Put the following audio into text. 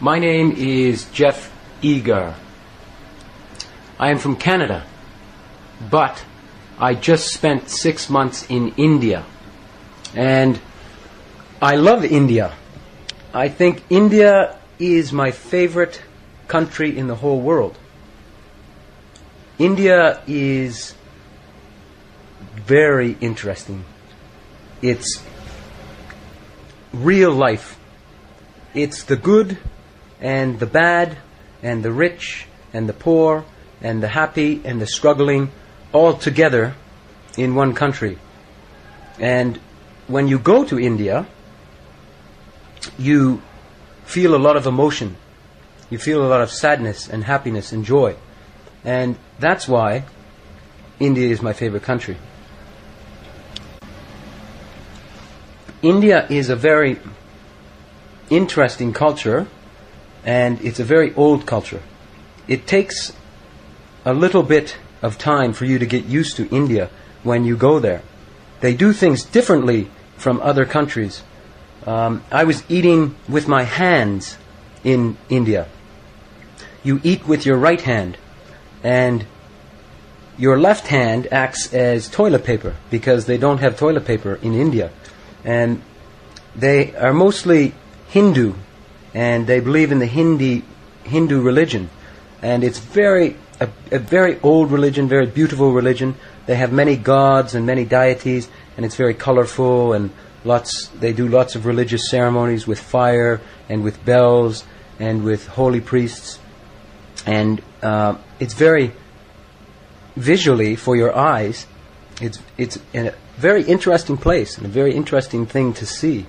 My name is Jeff Eager. I am from Canada, but I just spent six months in India. And I love India. I think India is my favorite country in the whole world. India is very interesting. It's real life. It's the good and the bad and the rich and the poor and the happy and the struggling all together in one country. And when you go to India, you feel a lot of emotion. You feel a lot of sadness and happiness and joy. And that's why India is my favorite country. India is a very interesting culture and it's a very old culture. It takes a little bit of time for you to get used to India when you go there. They do things differently from other countries. Um, I was eating with my hands in India. You eat with your right hand, and your left hand acts as toilet paper because they don't have toilet paper in India. And they are mostly Hindu, and they believe in the Hindi, Hindu religion. And it's very a, a very old religion, very beautiful religion. They have many gods and many deities, and it's very colorful and lots. They do lots of religious ceremonies with fire and with bells and with holy priests, and uh, it's very visually for your eyes. It's it's a very interesting place and a very interesting thing to see.